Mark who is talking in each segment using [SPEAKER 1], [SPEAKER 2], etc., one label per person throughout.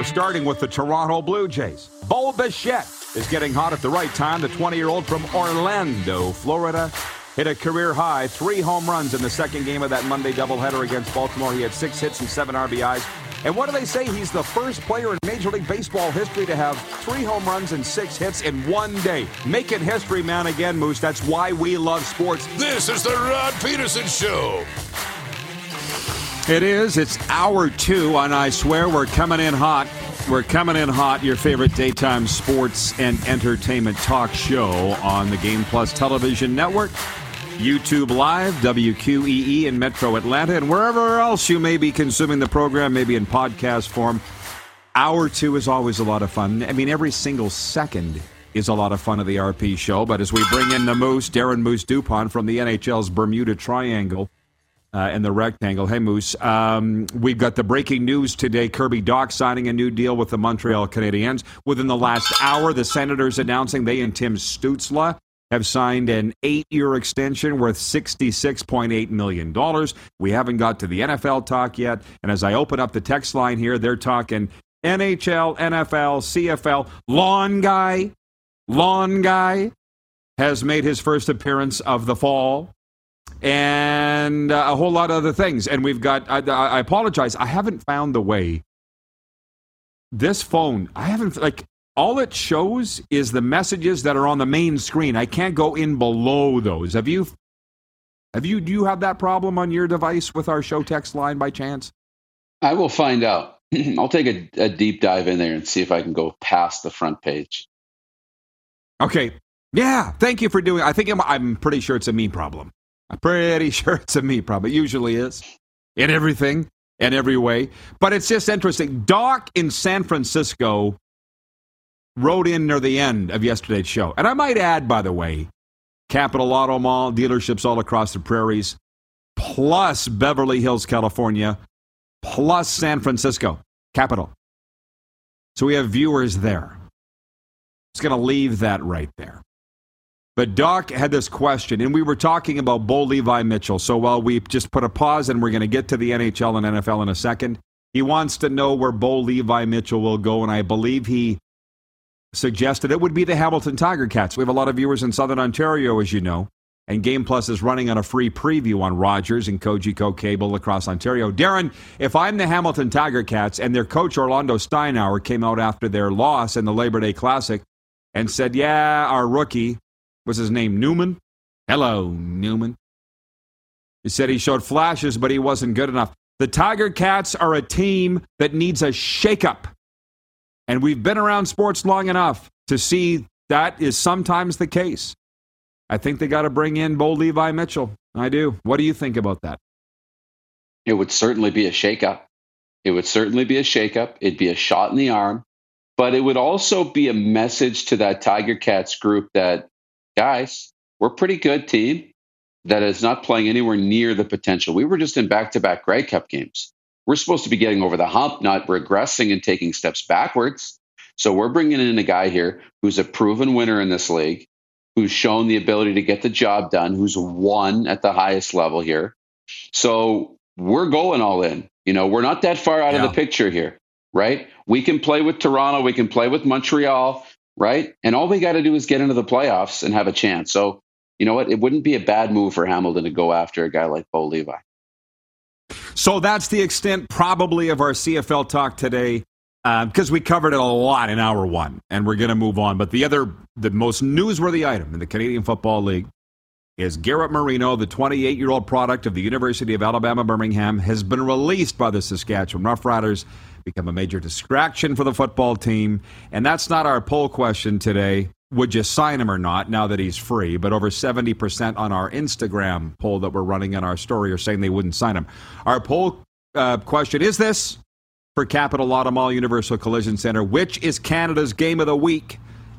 [SPEAKER 1] We're starting with the Toronto Blue Jays. Bo Bichette is getting hot at the right time. The 20 year old from Orlando, Florida, hit a career high three home runs in the second game of that Monday doubleheader against Baltimore. He had six hits and seven RBIs. And what do they say? He's the first player in Major League Baseball history to have three home runs and six hits in one day. Making history, man, again, Moose. That's why we love sports.
[SPEAKER 2] This is the Rod Peterson Show.
[SPEAKER 1] It is. It's hour two, and I swear we're coming in hot. We're coming in hot. Your favorite daytime sports and entertainment talk show on the Game Plus Television Network. YouTube Live, WQEE in Metro Atlanta, and wherever else you may be consuming the program, maybe in podcast form. Hour two is always a lot of fun. I mean, every single second is a lot of fun of the RP show. But as we bring in the Moose, Darren Moose Dupont from the NHL's Bermuda Triangle uh, and the Rectangle. Hey, Moose. Um, we've got the breaking news today Kirby Dach signing a new deal with the Montreal Canadiens. Within the last hour, the Senators announcing they and Tim Stützle have signed an eight year extension worth $66.8 million. We haven't got to the NFL talk yet. And as I open up the text line here, they're talking NHL, NFL, CFL. Lawn guy, lawn guy has made his first appearance of the fall and uh, a whole lot of other things. And we've got, I, I apologize, I haven't found the way. This phone, I haven't, like, all it shows is the messages that are on the main screen. I can't go in below those. Have you have you do you have that problem on your device with our show text line by chance?
[SPEAKER 3] I will find out. I'll take a, a, deep dive in there and see if I can go past the front page.
[SPEAKER 1] Okay. Yeah. Thank you for doing. I think I'm, I'm pretty sure it's a me problem. I'm pretty sure it's a me problem. It usually is in everything and every way. But it's just interesting. Doc in San Francisco wrote in near the end of yesterday's show. And I might add, by the way, Capital Auto Mall, dealerships all across the prairies, plus Beverly Hills, California, plus San Francisco, capital. So we have viewers there. Just going to leave that right there. But Doc had this question, and we were talking about Bo Levi Mitchell. So while we just put a pause and we're going to get to the NHL and NFL in a second, he wants to know where Bo Levi Mitchell will go, and I believe he suggested it would be the Hamilton Tiger Cats. We have a lot of viewers in Southern Ontario, as you know, and Game Plus is running on a free preview on Rogers and Cogeco Cable across Ontario. Darren, if I'm the Hamilton Tiger Cats and their coach Orlando Steinauer came out after their loss in the Labor Day Classic and said, "Yeah, our rookie was his name Newman. Hello, Newman." He said he showed flashes, but he wasn't good enough. The Tiger Cats are a team that needs a shakeup. And we've been around sports long enough to see that is sometimes the case. I think they got to bring in Bo Levi Mitchell. I do. What do you think about that?
[SPEAKER 3] It would certainly be a shakeup. It would certainly be a shakeup. It'd be a shot in the arm, but it would also be a message to that Tiger Cats group that, guys, we're a pretty good team that is not playing anywhere near the potential. We were just in back to back Grey Cup games. We're supposed to be getting over the hump, not regressing and taking steps backwards. So we're bringing in a guy here who's a proven winner in this league, who's shown the ability to get the job done, who's won at the highest level here. So we're going all in. You know, we're not that far out yeah. of the picture here, right? We can play with Toronto, we can play with Montreal, right? And all we got to do is get into the playoffs and have a chance. So, you know what? It wouldn't be a bad move for Hamilton to go after a guy like Bo Levi.
[SPEAKER 1] So that's the extent, probably, of our CFL talk today, because uh, we covered it a lot in hour one, and we're going to move on. But the other, the most newsworthy item in the Canadian Football League is Garrett Marino, the 28 year old product of the University of Alabama Birmingham, has been released by the Saskatchewan Roughriders, become a major distraction for the football team. And that's not our poll question today would you sign him or not now that he's free? But over 70% on our Instagram poll that we're running in our story are saying they wouldn't sign him. Our poll uh, question is this for Capital Auto Universal Collision Center. Which is Canada's game of the week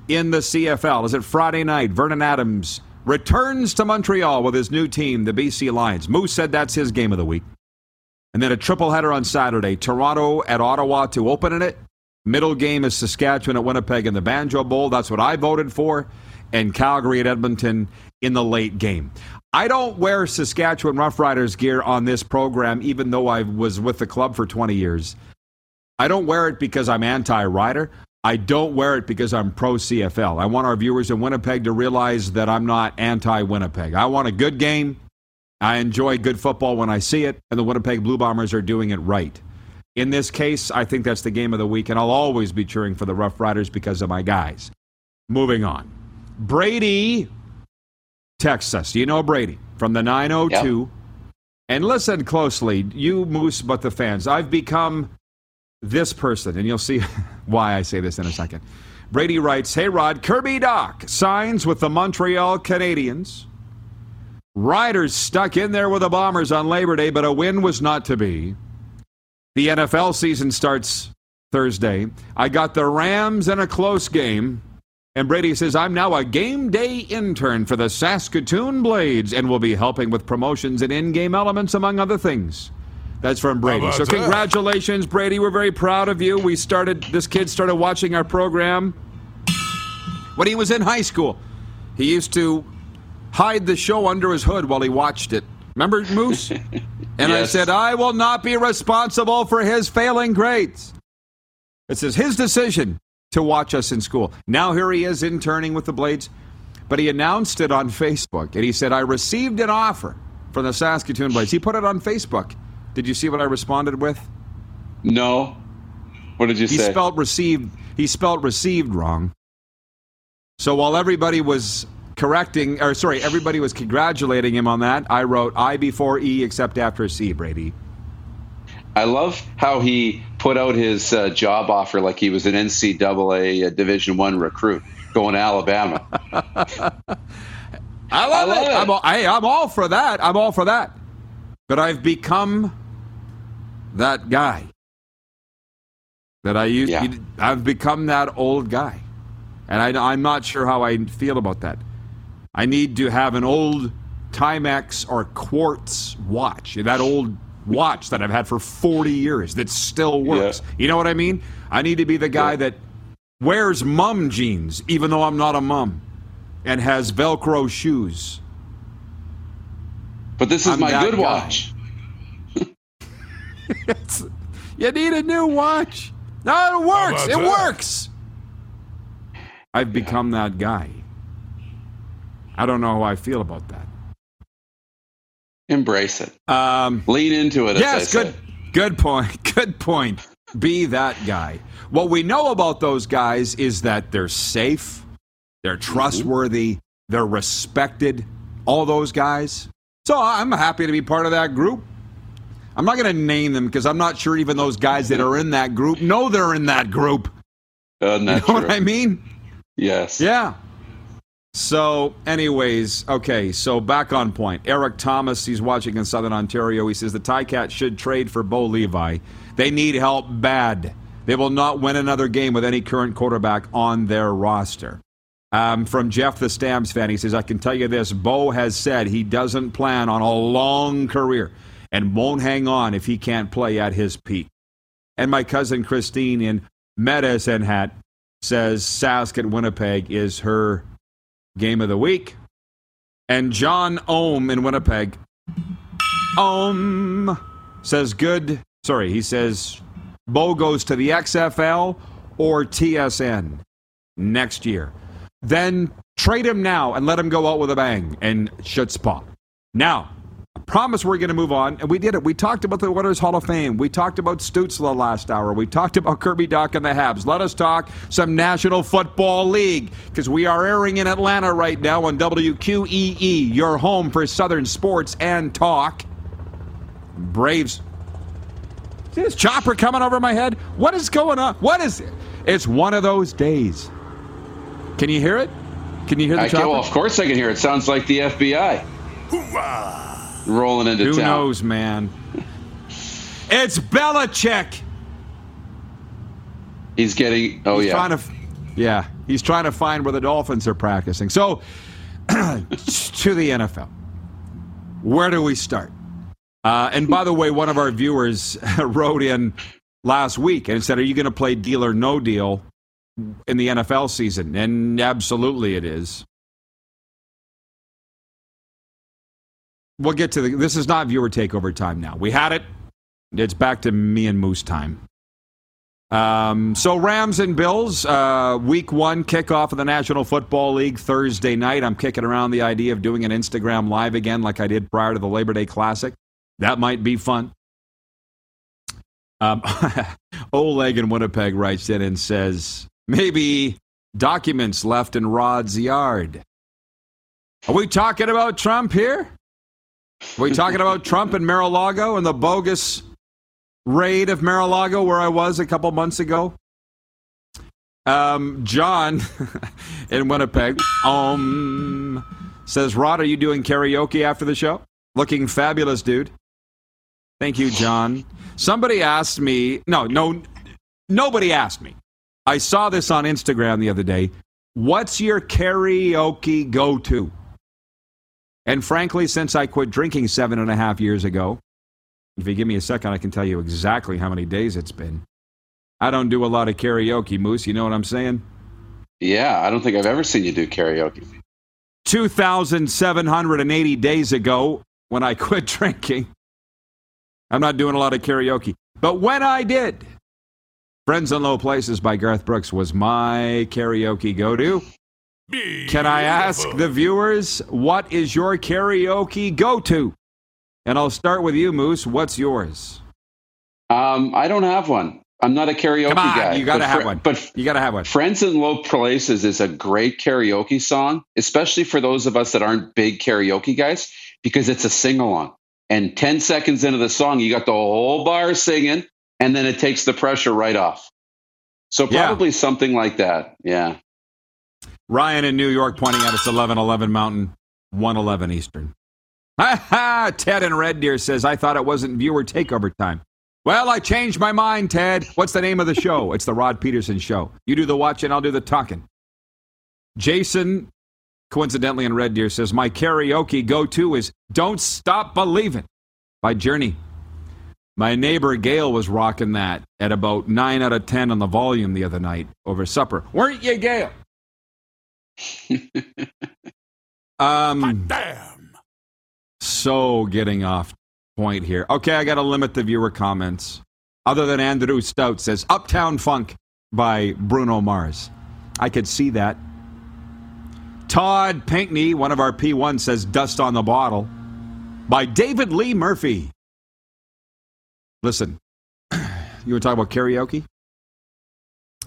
[SPEAKER 1] in the CFL? Is it Friday night? Vernon Adams returns to Montreal with his new team, the BC Lions. Moose said that's his game of the week. And then a triple header on Saturday Toronto at Ottawa to open it. Middle game is Saskatchewan at Winnipeg in the Banjo Bowl. That's what I voted for. And Calgary at Edmonton in the late game. I don't wear Saskatchewan Roughriders gear on this program, even though I was with the club for 20 years. I don't wear it because I'm anti rider. I don't wear it because I'm pro CFL. I want our viewers in Winnipeg to realize that I'm not anti Winnipeg. I want a good game. I enjoy good football when I see it, and the Winnipeg Blue Bombers are doing it right. In this case, I think that's the game of the week, and I'll always be cheering for the Rough Riders because of my guys. Moving on. Brady texts us. You know Brady from the 902. Yep. And listen closely, you Moose, but the fans. I've become this person, and you'll see why I say this in a second. Brady writes Hey Rod, Kirby Dach signs with the Montreal Canadiens. Riders stuck in there with the Bombers on Labor Day, but a win was not to be. The NFL season starts Thursday. I got the Rams in a close game. And Brady says, I'm now a game day intern for the Saskatoon Blades and will be helping with promotions and in game elements, among other things. That's from Brady. So, congratulations, that? Brady. We're very proud of you. We started, this kid started watching our program when he was in high school. He used to hide the show under his hood while he watched it. Remember, Moose? And yes. I said, I will not be responsible for his failing grades. It says his decision to watch us in school. Now here he is interning with the Blades, but he announced it on Facebook and he said, I received an offer from the Saskatoon Blades. He put it on Facebook. Did you see what I responded with?
[SPEAKER 3] No. What did you
[SPEAKER 1] he
[SPEAKER 3] say?
[SPEAKER 1] He spelled received. He spelled received wrong. So while everybody was correcting, or sorry, everybody was congratulating him on that, I wrote I before E except after C, Brady.
[SPEAKER 3] I love how he put out his uh, job offer like he was an NCAA uh, Division One recruit going to Alabama.
[SPEAKER 1] I love, I love it. it. I'm all, I, I'm all for that. I'm all for that. But I've become that guy that I used. Yeah. I've become that old guy, and I, I'm not sure how I feel about that. I need to have an old Timex or quartz watch. That old watch that I've had for 40 years that still works. Yeah. You know what I mean? I need to be the guy yeah. that wears mum jeans, even though I'm not a mum, and has Velcro shoes.
[SPEAKER 3] But this is I'm my good guy. watch.
[SPEAKER 1] You need a new watch. No, it works. It that? works. I've become that guy. I don't know how I feel about that.
[SPEAKER 3] Embrace it. Um, Lean into it.
[SPEAKER 1] Yes, good. Say. Good point. Good point. Be that guy. What we know about those guys is that they're safe, they're mm-hmm. trustworthy, they're respected. All those guys. So I'm happy to be part of that group. I'm not going to name them because I'm not sure even those guys that are in that group know they're in that group.
[SPEAKER 3] Uh, you know
[SPEAKER 1] what I mean?
[SPEAKER 3] Yes.
[SPEAKER 1] Yeah. So, anyways, okay, so back on point. Eric Thomas, he's watching in Southern Ontario. He says the Ticats should trade for Bo Levi. They need help bad. They will not win another game with any current quarterback on their roster. Um, from Jeff the Stamps fan, he says, I can tell you this Bo has said he doesn't plan on a long career and won't hang on if he can't play at his peak. And my cousin Christine in Medicine Hat says Sask at Winnipeg is her game of the week. And John Ohm in Winnipeg. Ohm says good. Sorry, he says Bo goes to the XFL or TSN next year. Then trade him now and let him go out with a bang and shut spot. Now, promise we're going to move on, and we did it. We talked about the Winners Hall of Fame. We talked about Stützle last hour. We talked about Kirby Dach and the Habs. Let us talk some National Football League because we are airing in Atlanta right now on WQEE, your home for Southern sports and talk. Braves. See this chopper coming over my head? What is going on? What is it? It's one of those days. Can you hear it? Can you hear the I chopper?
[SPEAKER 3] Can, well, of course I can hear it. Sounds like the FBI. Hoorah! Rolling into
[SPEAKER 1] Who
[SPEAKER 3] town.
[SPEAKER 1] Who knows, man? It's Belichick.
[SPEAKER 3] He's getting. Oh
[SPEAKER 1] he's
[SPEAKER 3] yeah.
[SPEAKER 1] Trying to, yeah, he's trying to find where the Dolphins are practicing. So, to the NFL. Where do we start? Uh, and by the way, one of our viewers wrote in last week and said, "Are you going to play Deal or No Deal in the NFL season?" And absolutely, it is. We'll get to the. This is not viewer takeover time now. We had it. It's back to me and Moose time. Um, so Rams and Bills, uh, week one kickoff of the National Football League Thursday night. I'm kicking around the idea of doing an Instagram live again, like I did prior to the Labor Day Classic. That might be fun. Um, Oleg in Winnipeg writes in and says, maybe documents left in Rod's yard. Are we talking about Trump here? We talking about Trump and Mar-a-Lago and the bogus raid of Mar-a-Lago where I was a couple months ago? Um, John in Winnipeg um, says, Rod, are you doing karaoke after the show? Looking fabulous, dude. Thank you, John. Somebody asked me, no, no, nobody asked me. I saw this on Instagram the other day. What's your karaoke go to? And frankly, since I quit drinking seven and a half years ago, if you give me a second, I can tell you exactly how many days it's been. I don't do a lot of karaoke, Moose. You know what I'm saying?
[SPEAKER 3] Yeah, I don't think I've ever seen you do karaoke.
[SPEAKER 1] 2,780 days ago, when I quit drinking, I'm not doing a lot of karaoke. But when I did, Friends in Low Places by Garth Brooks was my karaoke go to. Can I ask the viewers, what is your karaoke go to? And I'll start with you, Moose. What's yours?
[SPEAKER 3] Um, I don't have one. I'm not a karaoke
[SPEAKER 1] Come on,
[SPEAKER 3] guy.
[SPEAKER 1] you gotta have
[SPEAKER 3] fr-
[SPEAKER 1] one.
[SPEAKER 3] But
[SPEAKER 1] You got to have one.
[SPEAKER 3] Friends in Low Places is a great karaoke song, especially for those of us that aren't big karaoke guys, because it's a sing along. And 10 seconds into the song, you got the whole bar singing, and then it takes the pressure right off. So
[SPEAKER 1] Yeah.
[SPEAKER 3] probably something like that. Yeah.
[SPEAKER 1] Ryan in New York pointing out it's 1111 Mountain, 111 Eastern. Ha ha! Ted in Red Deer says, I thought it wasn't viewer takeover time. Well, I changed my mind, Ted. What's the name of the show? It's the Rod Peterson Show. You do the watching, I'll do the talking. Jason, coincidentally in Red Deer, says, My karaoke go to is Don't Stop Believing by Journey. My neighbor Gail was rocking that at about 9 out of 10 on the volume the other night over supper. Weren't you, Gail? um,
[SPEAKER 2] Damn.
[SPEAKER 1] so getting off point here. Okay, I got to limit the viewer comments. Other than Andrew Stout says Uptown Funk by Bruno Mars. I could see that. Todd Pinkney, one of our P1, says Dust on the Bottle by David Lee Murphy. Listen, you were talking about karaoke?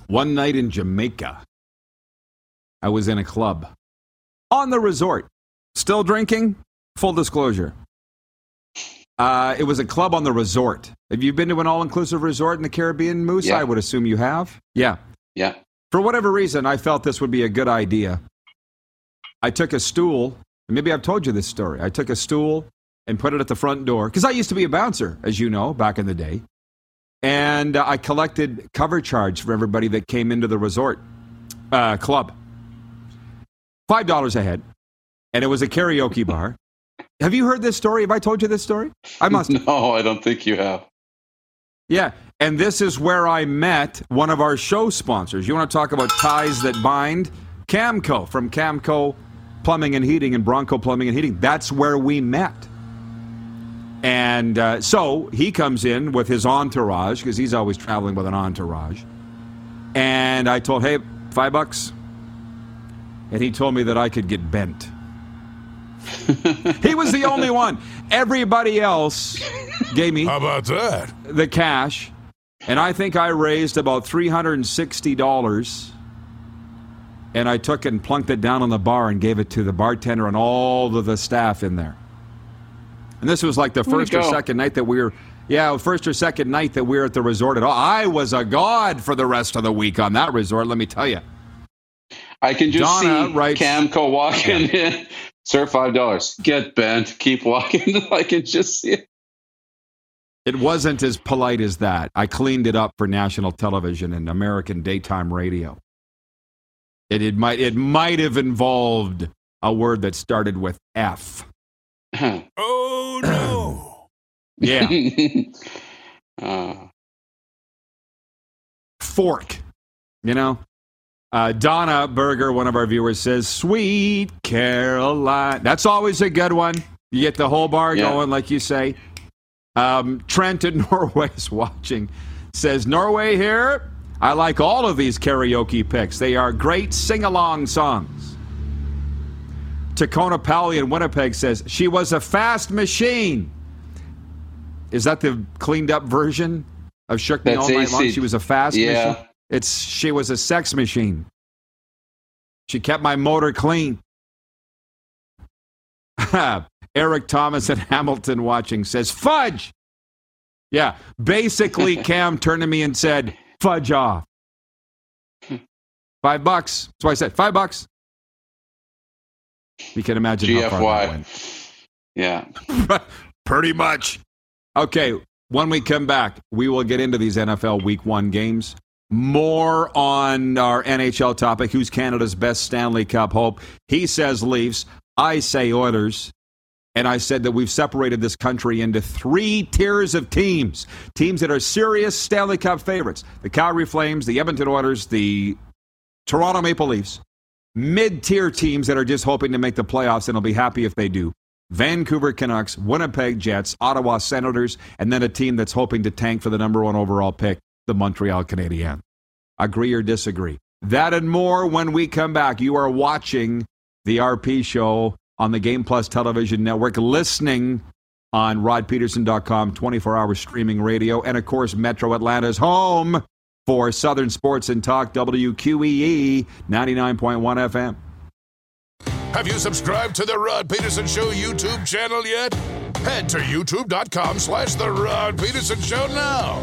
[SPEAKER 1] One night in Jamaica, I was in a club on the resort. Still drinking? Full disclosure. Uh, it was a club on the resort. Have you been to an all inclusive resort in the Caribbean, Moose?
[SPEAKER 3] Yeah.
[SPEAKER 1] I would assume you have. Yeah.
[SPEAKER 3] Yeah.
[SPEAKER 1] For whatever reason, I felt this would be a good idea. I took a stool, and maybe I've told you this story. I took a stool and put it at the front door because I used to be a bouncer, as you know, back in the day. And uh, I collected cover charge for everybody that came into the resort uh, club. $5 a head. And it was a karaoke bar. Have you heard this story? Have I told you this story? I must.
[SPEAKER 3] No, I don't think you have.
[SPEAKER 1] Yeah. And this is where I met one of our show sponsors. You want to talk about ties that bind? Camco from Camco Plumbing and Heating and Bronco Plumbing and Heating. That's where we met. And uh, so he comes in with his entourage because he's always traveling with an entourage. And I told, hey, five bucks. And he told me that I could get bent. he was the only one. Everybody else gave me
[SPEAKER 2] How about that?
[SPEAKER 1] the cash, and I think I raised about three hundred and sixty dollars. And I took it and plunked it down on the bar and gave it to the bartender and all of the staff in there. And this was like the
[SPEAKER 3] Way to
[SPEAKER 1] first or second night that we were, yeah, first or second night that we were at the resort at all. I was a god for the rest of the week on that resort. Let me tell you.
[SPEAKER 3] I can just
[SPEAKER 1] Donna
[SPEAKER 3] see
[SPEAKER 1] writes-
[SPEAKER 3] Camco walking in. Sir, five dollars. Get bent. Keep walking. I can just see it.
[SPEAKER 1] It wasn't as polite as that. I cleaned it up for national television and American daytime radio. It, it might it might have involved a word that started with F.
[SPEAKER 2] Oh no!
[SPEAKER 1] Yeah,
[SPEAKER 3] uh,
[SPEAKER 1] fork. You know. Uh, Donna Berger, one of our viewers, says, "Sweet Caroline." That's always a good one. You get the whole bar
[SPEAKER 3] Yeah.
[SPEAKER 1] going, like you say. Um, Trent in Norway is watching. Says Norway here. I like all of these karaoke picks. They are great sing-along songs. Tacona Pally in Winnipeg says she was a fast machine. Is that the cleaned up version of Shook Me
[SPEAKER 3] That's
[SPEAKER 1] All Night Long? She was a fast
[SPEAKER 3] Yeah.
[SPEAKER 1] machine. It's she was a sex machine. She kept my motor clean. Eric Thomas at Hamilton watching says fudge. Yeah, basically Cam turned to me and said fudge off. Five bucks. That's why I said five bucks. You can imagine how far that went.
[SPEAKER 3] GFY. Yeah.
[SPEAKER 1] Pretty much. Okay, when we come back, we will get into these NFL Week One games. More on our NHL topic. Who's Canada's best Stanley Cup hope? He says Leafs. I say Oilers. And I said that we've separated this country into three tiers of teams. Teams that are serious Stanley Cup favorites the Calgary Flames, the Edmonton Oilers, the Toronto Maple Leafs. Mid tier teams that are just hoping to make the playoffs and will be happy if they do. Vancouver Canucks, Winnipeg Jets, Ottawa Senators, and then a team that's hoping to tank for the number one overall pick, the Montreal Canadiens. Agree or disagree? That and more when we come back. You are watching the RP show on the Game Plus television network, listening on rodpeterson.com, 24 hour streaming radio, and of course, Metro Atlanta's home for Southern Sports and Talk, WQEE 99.1 FM.
[SPEAKER 2] Have you subscribed to the Rod Peterson Show YouTube channel yet? Head to youtube.com slash the Rod Peterson Show now.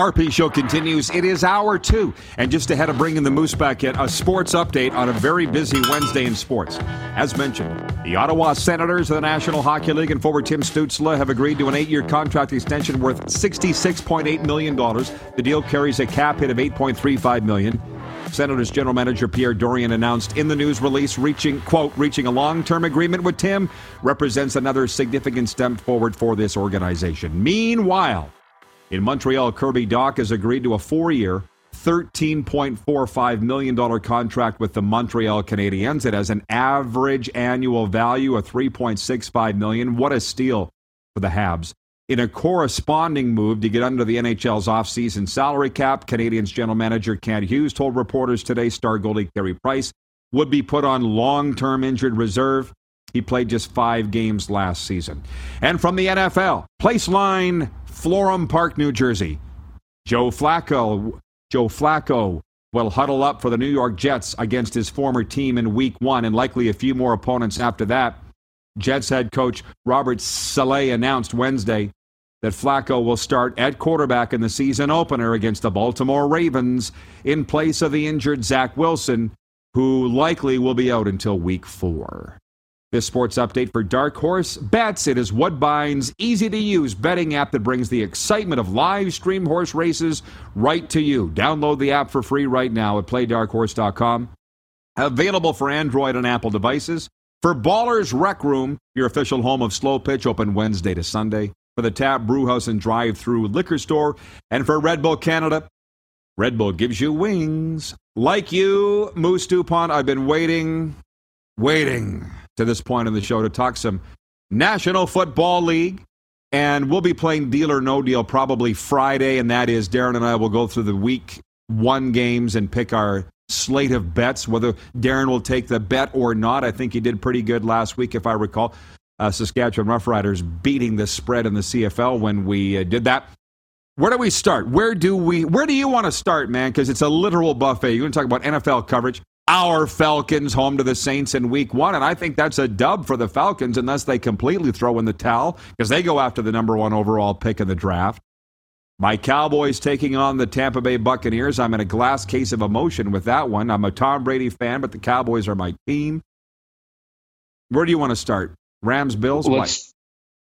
[SPEAKER 1] RP show continues. It is hour two. And just ahead of bringing the Moose back in, a sports update on a very busy Wednesday in sports. As mentioned, the Ottawa Senators of the National Hockey League and forward Tim Stützle have agreed to an eight year contract extension worth $66.8 million. The deal carries a cap hit of 8.35 million. Senators General Manager Pierre Dorion announced in the news release reaching, quote, reaching a long term agreement with Tim represents another significant step forward for this organization. Meanwhile, in Montreal, Kirby Dach has agreed to a four year, $13.45 million contract with the Montreal Canadiens. It has an average annual value of 3.65 million. What a steal for the Habs. In a corresponding move to get under the NHL's offseason salary cap, Canadiens general manager Kent Hughes told reporters today star goalie Carey Price would be put on long term injured reserve. He played just five games last season. And from the NFL, place line Florham Park, New Jersey. Joe Flacco, Joe Flacco will huddle up for the New York Jets against his former team in week one and likely a few more opponents after that. Jets head coach Robert Saleh announced Wednesday that Flacco will start at quarterback in the season opener against the Baltimore Ravens in place of the injured Zach Wilson, who likely will be out until week four. This sports update for Dark Horse Bets. It is Woodbine's easy to use betting app that brings the excitement of live stream horse races right to you. Download the app for free right now at playdarkhorse.com. Available for Android and Apple devices. For Ballers Rec Room, your official home of Slow Pitch, open Wednesday to Sunday. For the Tap Brewhouse and Drive Through Liquor Store. And for Red Bull Canada, Red Bull gives you wings. Like you, Moose DuPont, I've been waiting, waiting to this point in the show to talk some National Football League. And we'll be playing Deal or No Deal probably Friday, and that is Darren and I will go through the week one games and pick our slate of bets, whether Darren will take the bet or not. I think he did pretty good last week, if I recall. Uh, Saskatchewan Roughriders beating the spread in the CFL when we uh, did that. Where do we start? Where do we? Where do you want to start, man? Because it's a literal buffet. You want to talk about NFL coverage? Our Falcons home to the Saints in Week One, and I think that's a dub for the Falcons unless they completely throw in the towel because they go after the number one overall pick in the draft. My Cowboys taking on the Tampa Bay Buccaneers. I'm in a glass case of emotion with that one. I'm a Tom Brady fan, but the Cowboys are my team. Where do you want to start? Rams, Bills.
[SPEAKER 3] Let's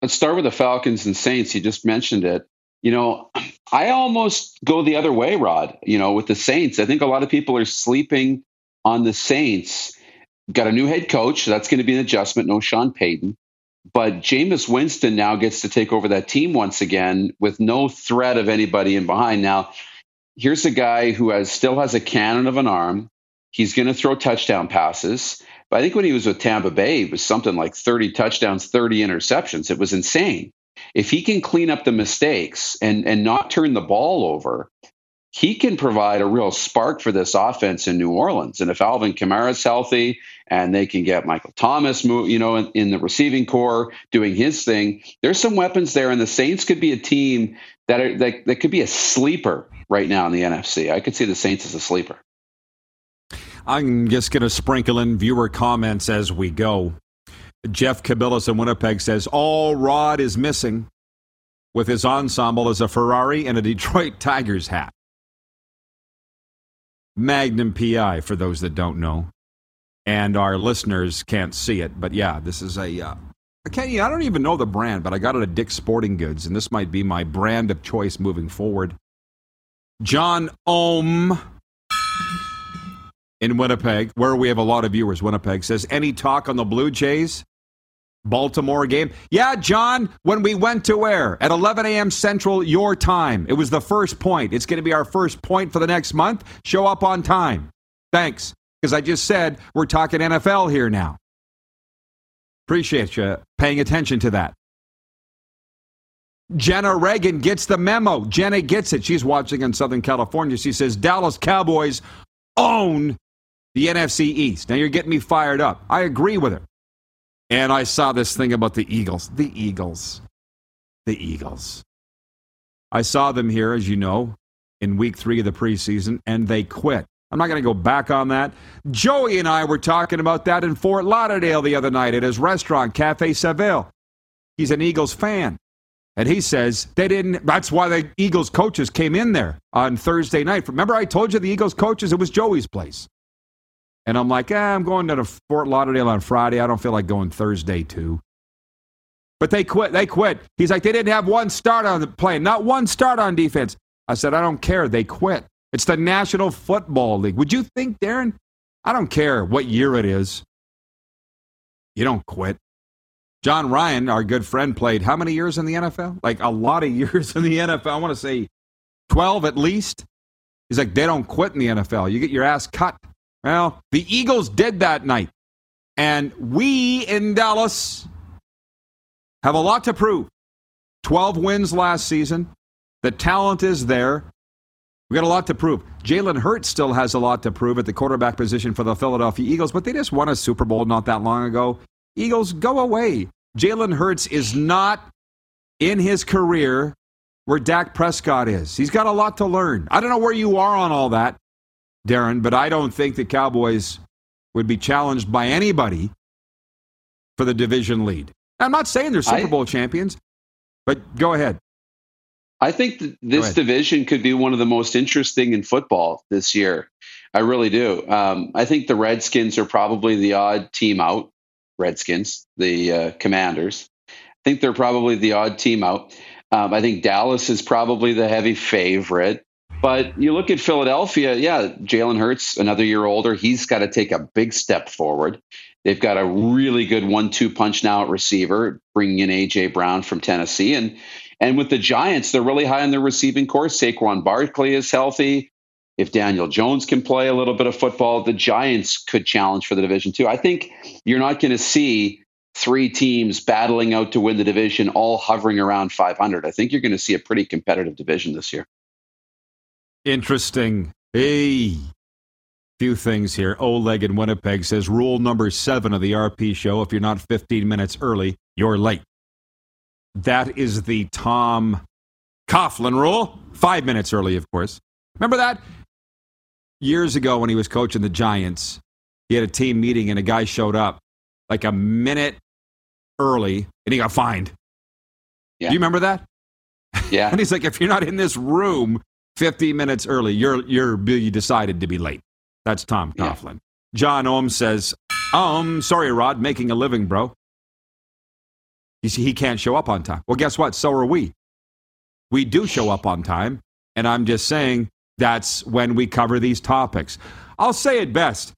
[SPEAKER 3] let's start with the Falcons and Saints. You just mentioned it you know, I almost go the other way, Rod, you know, with the Saints. I think a lot of people are sleeping on the Saints. Got a new head coach. So that's going to be an adjustment. No Sean Payton. But Jameis Winston now gets to take over that team once again with no threat of anybody in behind. Now, here's a guy who has still has a cannon of an arm. He's going to throw touchdown passes. But I think when he was with Tampa Bay, it was something like 30 touchdowns, 30 interceptions. It was insane if he can clean up the mistakes and and not turn the ball over, he can provide a real spark for this offense in New Orleans. And if Alvin Kamara is healthy and they can get Michael Thomas, you know, in, in, the receiving corps doing his thing, there's some weapons there. And the Saints could be a team that are, that, that could be a sleeper right now in the NFC. I could see the Saints as a sleeper.
[SPEAKER 1] I'm just going to sprinkle in viewer comments as we go. Jeff Cabillas in Winnipeg says all Rod is missing with his ensemble is a Ferrari and a Detroit Tigers hat. Magnum PI, for those that don't know. And our listeners can't see it, but yeah, this is a. Uh, I can't. I don't even know the brand, but I got it at Dick's Sporting Goods, and this might be my brand of choice moving forward. John Ohm in Winnipeg, where we have a lot of viewers. Winnipeg says, "Any talk on the Blue Jays? Baltimore game. Yeah, John, when we went to where? At 11 a.m. Central, your time. It was the first point. It's going to be our first point for the next month. Show up on time. Thanks. Because I just said we're talking NFL here now. Appreciate you paying attention to that. Jenna Reagan gets the memo. Jenna gets it. She's watching in Southern California. She says Dallas Cowboys own the NFC East. Now you're getting me fired up. I agree with her. And I saw this thing about the Eagles. The Eagles. The Eagles. I saw them here, as you know, in week three of the preseason, and they quit. I'm not going to go back on that. Joey and I were talking about that in Fort Lauderdale the other night at his restaurant, Cafe Seville. He's an Eagles fan. And he says they didn't, that's why the Eagles coaches came in there on Thursday night. Remember, I told you the Eagles coaches, it was Joey's place. And I'm like, eh, I'm going to Fort Lauderdale on Friday. I don't feel like going Thursday too. But they quit. They quit. He's like, they didn't have one start on the plane, not one start on defense. I said, I don't care. They quit. It's the National Football League. Would you think, Darren? I don't care what year it is. You don't quit. John Ryan, our good friend, played how many years in the NFL? Like a lot of years in the NFL. I want to say 12 at least. He's like, they don't quit in the NFL. You get your ass cut. Well, the Eagles did that night. And we in Dallas have a lot to prove. 12 wins last season. The talent is there. We got a lot to prove. Jalen Hurts still has a lot to prove at the quarterback position for the Philadelphia Eagles, but they just won a Super Bowl not that long ago. Eagles, go away. Jalen Hurts is not in his career where Dak Prescott is. He's got a lot to learn. I don't know where you are on all that. Darren, but I don't think the Cowboys would be challenged by anybody for the division lead. I'm not saying they're Super Bowl I, champions, but go ahead.
[SPEAKER 3] I think this division could be one of the most interesting in football this year. I really do. Um, I think the Redskins are probably the odd team out. Redskins, the uh, Commanders. I think they're probably the odd team out. Um, I think Dallas is probably the heavy favorite. But you look at Philadelphia, yeah, Jalen Hurts, another year older, he's got to take a big step forward. They've got a really good one-two punch now at receiver, bringing in AJ Brown from Tennessee, and and with the Giants, they're really high on their receiving corps. Saquon Barkley is healthy. If Daniel Jones can play a little bit of football, the Giants could challenge for the division too. I think you're not going to see three teams battling out to win the division, all hovering around 500. I think you're going to see a pretty competitive division this year.
[SPEAKER 1] Interesting. Hey. Few things here. Oleg in Winnipeg says rule number seven of the RP show if you're not 15 minutes early, you're late. That is the Tom Coughlin rule. Five minutes early, of course. Remember that? Years ago when he was coaching the Giants, he had a team meeting and a guy showed up like a minute early and he got fined.
[SPEAKER 3] Yeah.
[SPEAKER 1] Do you remember that?
[SPEAKER 3] Yeah.
[SPEAKER 1] And he's like, if you're not in this room 50 minutes early, you're you're you decided to be late. That's Tom
[SPEAKER 3] Yeah.
[SPEAKER 1] Coughlin. John Ohm says, um, sorry, Rod, making a living, bro. You see, he can't show up on time. Well, guess what? So are we. We do show up on time, and I'm just saying that's when we cover these topics. I'll say it best.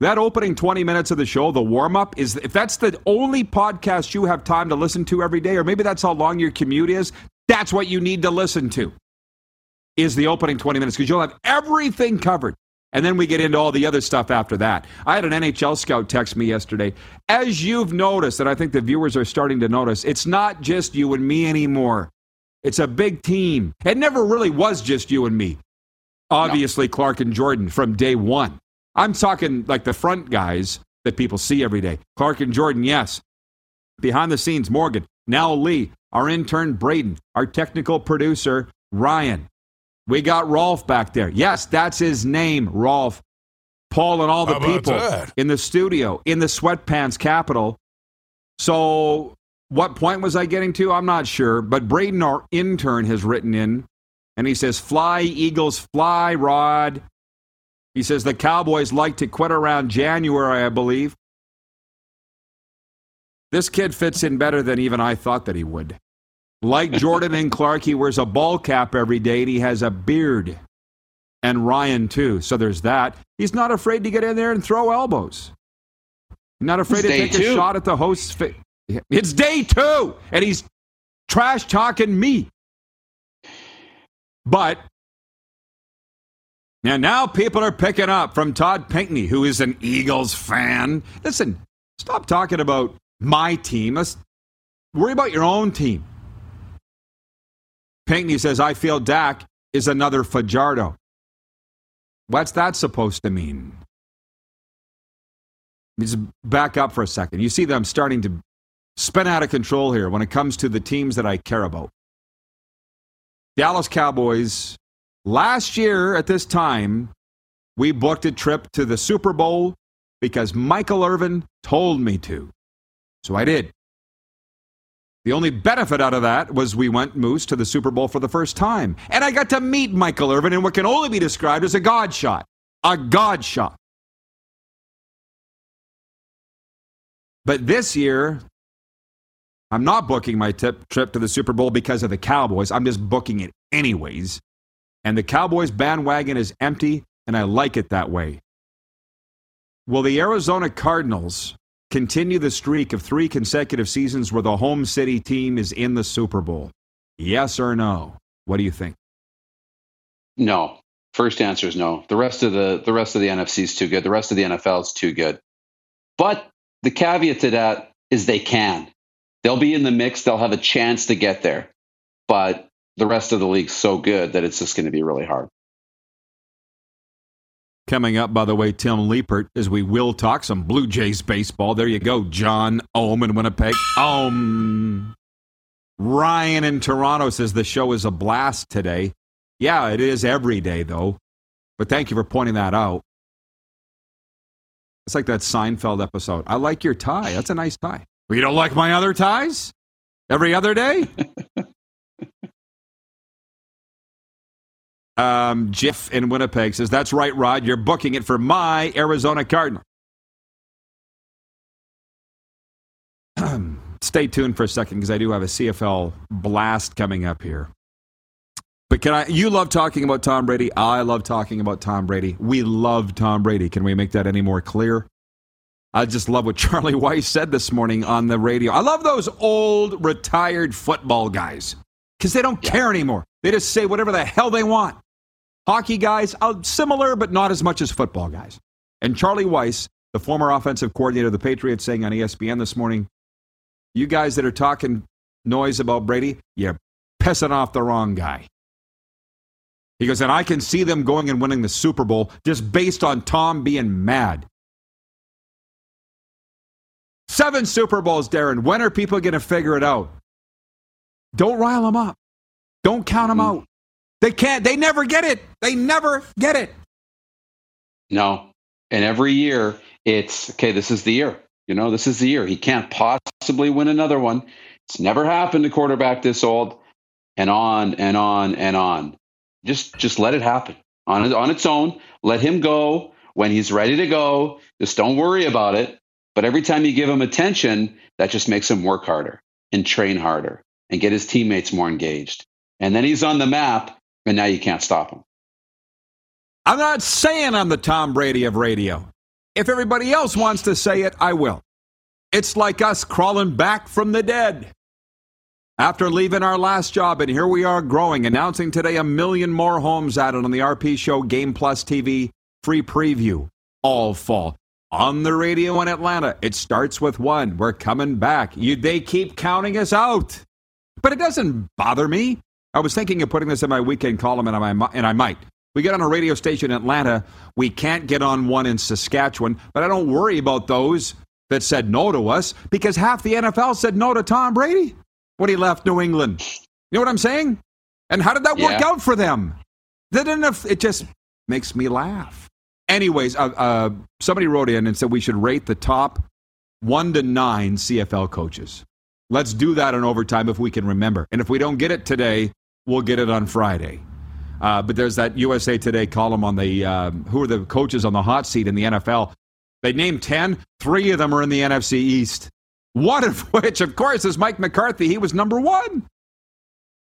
[SPEAKER 1] That opening 20 minutes of the show, the warm up, is if that's the only podcast you have time to listen to every day, or maybe that's how long your commute is, that's what you need to listen to, is the opening 20 minutes, because you'll have everything covered. And then we get into all the other stuff after that. I had an NHL scout text me yesterday. As you've noticed, and I think the viewers are starting to notice, it's not just you and me anymore. It's a big team. It never really was just you and me. Obviously, Clark and Jordan from day one. I'm talking like the front guys that people see every day. Clark and Jordan, yes. Behind the scenes, Morgan, now Lee, our intern Braden, our technical producer Ryan. We got Rolf back there. Yes, that's his name, Rolf. Paul and all the people
[SPEAKER 2] that?
[SPEAKER 1] in the studio, in the sweatpants capital. So, what point was I getting to? I'm not sure. But Braden, our intern, has written in and he says, Fly, Eagles, fly, Rod. He says the Cowboys like to quit around January, I believe. This kid fits in better than even I thought that he would. Like Jordan and Clark, he wears a ball cap every day and he has a beard. And Ryan, too. So there's that. He's not afraid to get in there and throw elbows. Not afraid
[SPEAKER 3] It's
[SPEAKER 1] to take a shot at the host's face. It's day two, and he's trash talking me. But and now people are picking up from Todd Pinkney, who is an Eagles fan. Listen, stop talking about my team. Let's worry about your own team. Pinkney says, I feel Dak is another Fajardo. What's that supposed to mean? Just back up for a second. You see that I'm starting to spin out of control here when it comes to the teams that I care about. Dallas Cowboys, last year at this time, we booked a trip to the Super Bowl because Michael Irvin told me to. So I did. The only benefit out of that was we went Moose to the Super Bowl for the first time. And I got to meet Michael Irvin in what can only be described as a God shot. A God shot. But this year, I'm not booking my tip, trip to the Super Bowl because of the Cowboys. I'm just booking it anyways. And the Cowboys bandwagon is empty, and I like it that way. Will the Arizona Cardinals continue the streak of three consecutive seasons where the home city team is in the Super Bowl? Yes or no? What do you think?
[SPEAKER 3] No. First answer is no. The rest of the the rest of the NFC is too good. The rest of the NFL is too good. But the caveat to that is they can. They'll be in the mix. They'll have a chance to get there. But the rest of the league's so good that it's just going to be really hard.
[SPEAKER 1] Coming up, by the way, Tim Leiper, as we will talk some Blue Jays baseball. There you go, John Ohm in Winnipeg. Ohm. Ryan in Toronto says the show is a blast today. Yeah, it is every day, though. But thank you for pointing that out. It's like that Seinfeld episode. I like your tie. That's a nice tie. Well, you don't like my other ties? Every other day? um, Jeff in Winnipeg says, That's right, Rod. You're booking it for my Arizona Cardinal. Stay tuned for a second because I do have a CFL blast coming up here. But can I? You love talking about Tom Brady. I love talking about Tom Brady. We love Tom Brady. Can we make that any more clear? I just love what Charlie Weis said this morning on the radio. I love those old retired football guys because they don't care anymore. They just say whatever the hell they want. Hockey guys, uh, similar, but not as much as football guys. And Charlie Weis, the former offensive coordinator of the Patriots, saying on ESPN this morning, you guys that are talking noise about Brady, you're pissing off the wrong guy. He goes, and I can see them going and winning the Super Bowl just based on Tom being mad. Seven Super Bowls, Darren. When are people going to figure it out? Don't rile them up. Don't count them out. They can't. They never get it. They never get it.
[SPEAKER 3] No. And every year it's okay, this is the year. You know, this is the year. He can't possibly win another one. It's never happened to quarterback this old and on and on and on. Just just let it happen on on its own. Let him go when he's ready to go. Just don't worry about it. But every time you give him attention, that just makes him work harder and train harder and get his teammates more engaged. And then he's on the map, and now you can't stop him.
[SPEAKER 1] I'm not saying I'm the Tom Brady of radio. If everybody else wants to say it, I will. It's like us crawling back from the dead. After leaving our last job, and here we are growing, announcing today a million more homes added on the RP Show Game Plus TV free preview all fall. On the radio in Atlanta, it starts with one. We're coming back. You, they keep counting us out. But it doesn't bother me. I was thinking of putting this in my weekend column, and I, and I might. We get on a radio station in Atlanta. We can't get on one in Saskatchewan, but I don't worry about those that said no to us because half the NFL said no to Tom Brady when he left New England. You know what I'm saying? And how did that work out for them? That enough. It just makes me laugh. Anyways, uh, uh, somebody wrote in and said we should rate the top one to nine CFL coaches. Let's do that in overtime if we can remember. And if we don't get it today, we'll get it on Friday. Uh, but there's that USA Today column on the uh, who are the coaches on the hot seat in the NFL. They named 10, three of them are in the NFC East. One of which, of course, is Mike McCarthy. He was number one.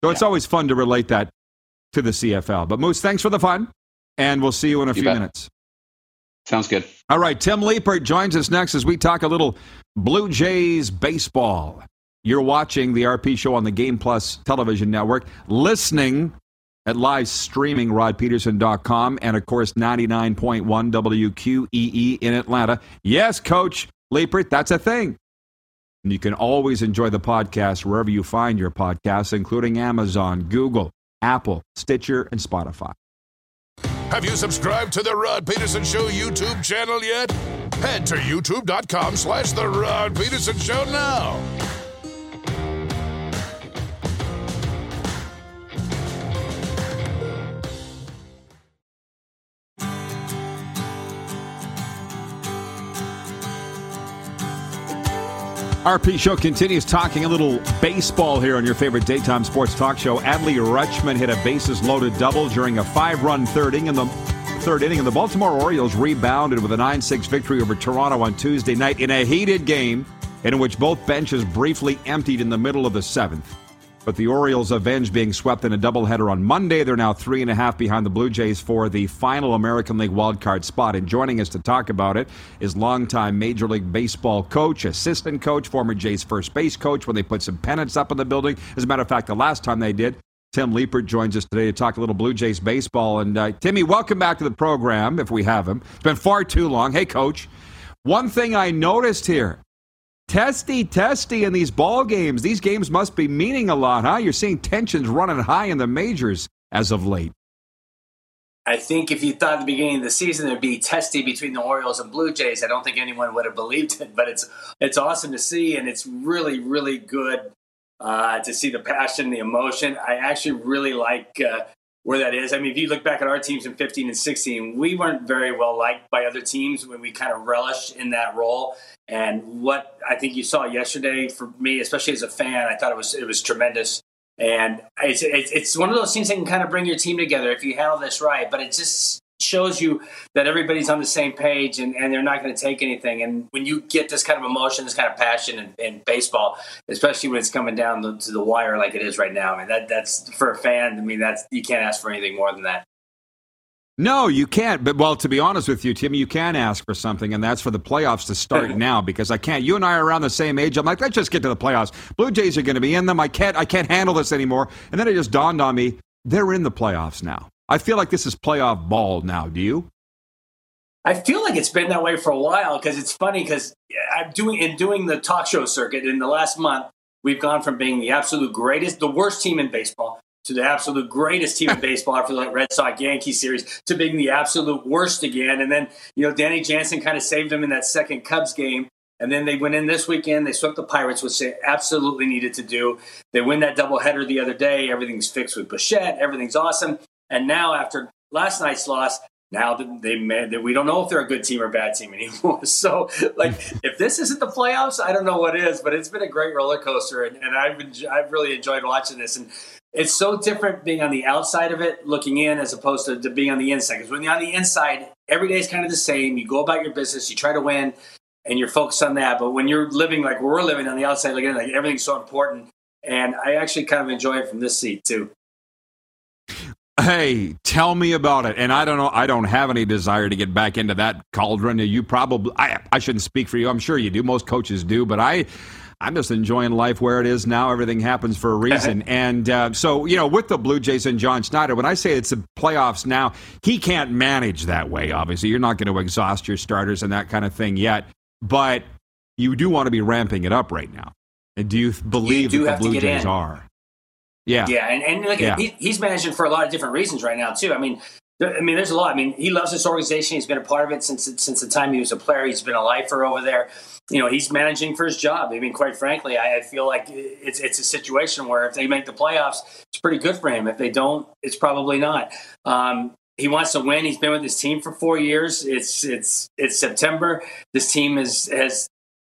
[SPEAKER 1] So it's always fun to relate that to the CFL. But Moose, thanks for the fun, and we'll see you in a
[SPEAKER 3] You
[SPEAKER 1] few
[SPEAKER 3] bet.
[SPEAKER 1] minutes.
[SPEAKER 3] Sounds good.
[SPEAKER 1] All right, Tim Leiper joins us next as we talk a little Blue Jays baseball. You're watching the RP show on the Game Plus television network, listening at live streaming rodpeterson.com and of course 99.1 WQEE in Atlanta. Yes, coach Leiper, that's a thing. And you can always enjoy the podcast wherever you find your podcasts, including Amazon, Google, Apple, Stitcher, and Spotify.
[SPEAKER 2] Have you subscribed to the Rod Peterson Show YouTube channel yet? Head to youtube.com slash the Rod Peterson Show now.
[SPEAKER 1] RP Show continues talking a little baseball here on your favorite daytime sports talk show. Adley Rutschman hit a bases loaded double during a five run third inning in the third inning, and the Baltimore Orioles rebounded with a 9 6 victory over Toronto on Tuesday night in a heated game in which both benches briefly emptied in the middle of the seventh. But the Orioles avenge being swept in a doubleheader on Monday. They're now three and a half behind the Blue Jays for the final American League wildcard spot. And joining us to talk about it is longtime Major League Baseball coach, assistant coach, former Jays first base coach when they put some pennants up in the building. As a matter of fact, the last time they did, Tim Leiper joins us today to talk a little Blue Jays baseball. And uh, Timmy, welcome back to the program if we have him. It's been far too long. Hey, coach. One thing I noticed here testy testy in these ball games these games must be meaning a lot huh you're seeing tensions running high in the majors as of late
[SPEAKER 4] I think if you thought at the beginning of the season there'd be testy between the Orioles and Blue Jays, I don't think anyone would have believed it. But it's it's awesome to see, and it's really really good uh, to see the passion, the emotion. I actually really like uh, where that is. I mean, if you look back at our teams in 15 and 16, we weren't very well liked by other teams when we kind of relished in that role. And what I think you saw yesterday for me, especially as a fan, I thought it was it was tremendous. And it's, it's, one of those things that can kind of bring your team together if you handle this right. But it just shows you that everybody's on the same page and, and they're not going to take anything. And when you get this kind of emotion, this kind of passion in, in baseball, especially when it's coming down the, to the wire like it is right now, I mean, that, that's for a fan. I mean, that's you can't ask for anything more than that.
[SPEAKER 1] no you can't but well to be honest with you timmy you can ask for something and that's for the playoffs to start now because i can't you and i are around the same age i'm like let's just get to the playoffs blue jays are going to be in them i can't i can't handle this anymore and then it just dawned on me they're in the playoffs now i feel like this is playoff ball now do you
[SPEAKER 4] I feel like it's been that way for a while because it's funny because I'm doing in doing the talk show circuit in the last month. We've gone from being the absolute greatest, the worst team in baseball, to the absolute greatest team in baseball after the Red Sox Yankee series, to being the absolute worst again. And then you know Danny Jansen kind of saved them in that second Cubs game. And then they went in this weekend. They swept the Pirates, which they absolutely needed to do. They win that doubleheader the other day. Everything's fixed with Bichette. Everything's awesome. And now, after last night's loss, now they that we don't know if they're a good team or bad team anymore. So, like, if this isn't the playoffs, I don't know what is. But it's been a great roller coaster, and, and I've been, I've really enjoyed watching this. And it's so different being on the outside of it, looking in, as opposed to, to being on the inside. Because when you're on the inside, every day is kind of the same. You go about your business, you try to win, and you're focused on that. But when you're living like we're living on the outside, looking like everything's so important. And I actually kind of enjoy it from this seat too.
[SPEAKER 1] Hey, tell me about it. And I don't know, I don't have any desire to get back into that cauldron. You probably, I, I shouldn't speak for you. I'm sure you do. Most coaches do, but I, I'm just enjoying life where it is now. Everything happens for a reason. and uh, so, you know, with the Blue Jays and John Schneider, when I say it's the playoffs now, he can't manage that way, obviously. You're not going to exhaust your starters and that kind of thing yet. But you do want to be ramping it up right now. And do you believe you that the Blue Jays in. are?
[SPEAKER 4] Yeah, yeah, and and look, yeah. He, he's managing for a lot of different reasons right now too. I mean, there, I mean, there's a lot. I mean, he loves this organization. He's been a part of it since since the time he was a player. He's been a lifer over there. You know, he's managing for his job. I mean, quite frankly, I, I feel like it's it's a situation where if they make the playoffs, it's pretty good for him. If they don't, it's probably not. Um, he wants to win. He's been with his team for four years. It's it's it's September. This team is has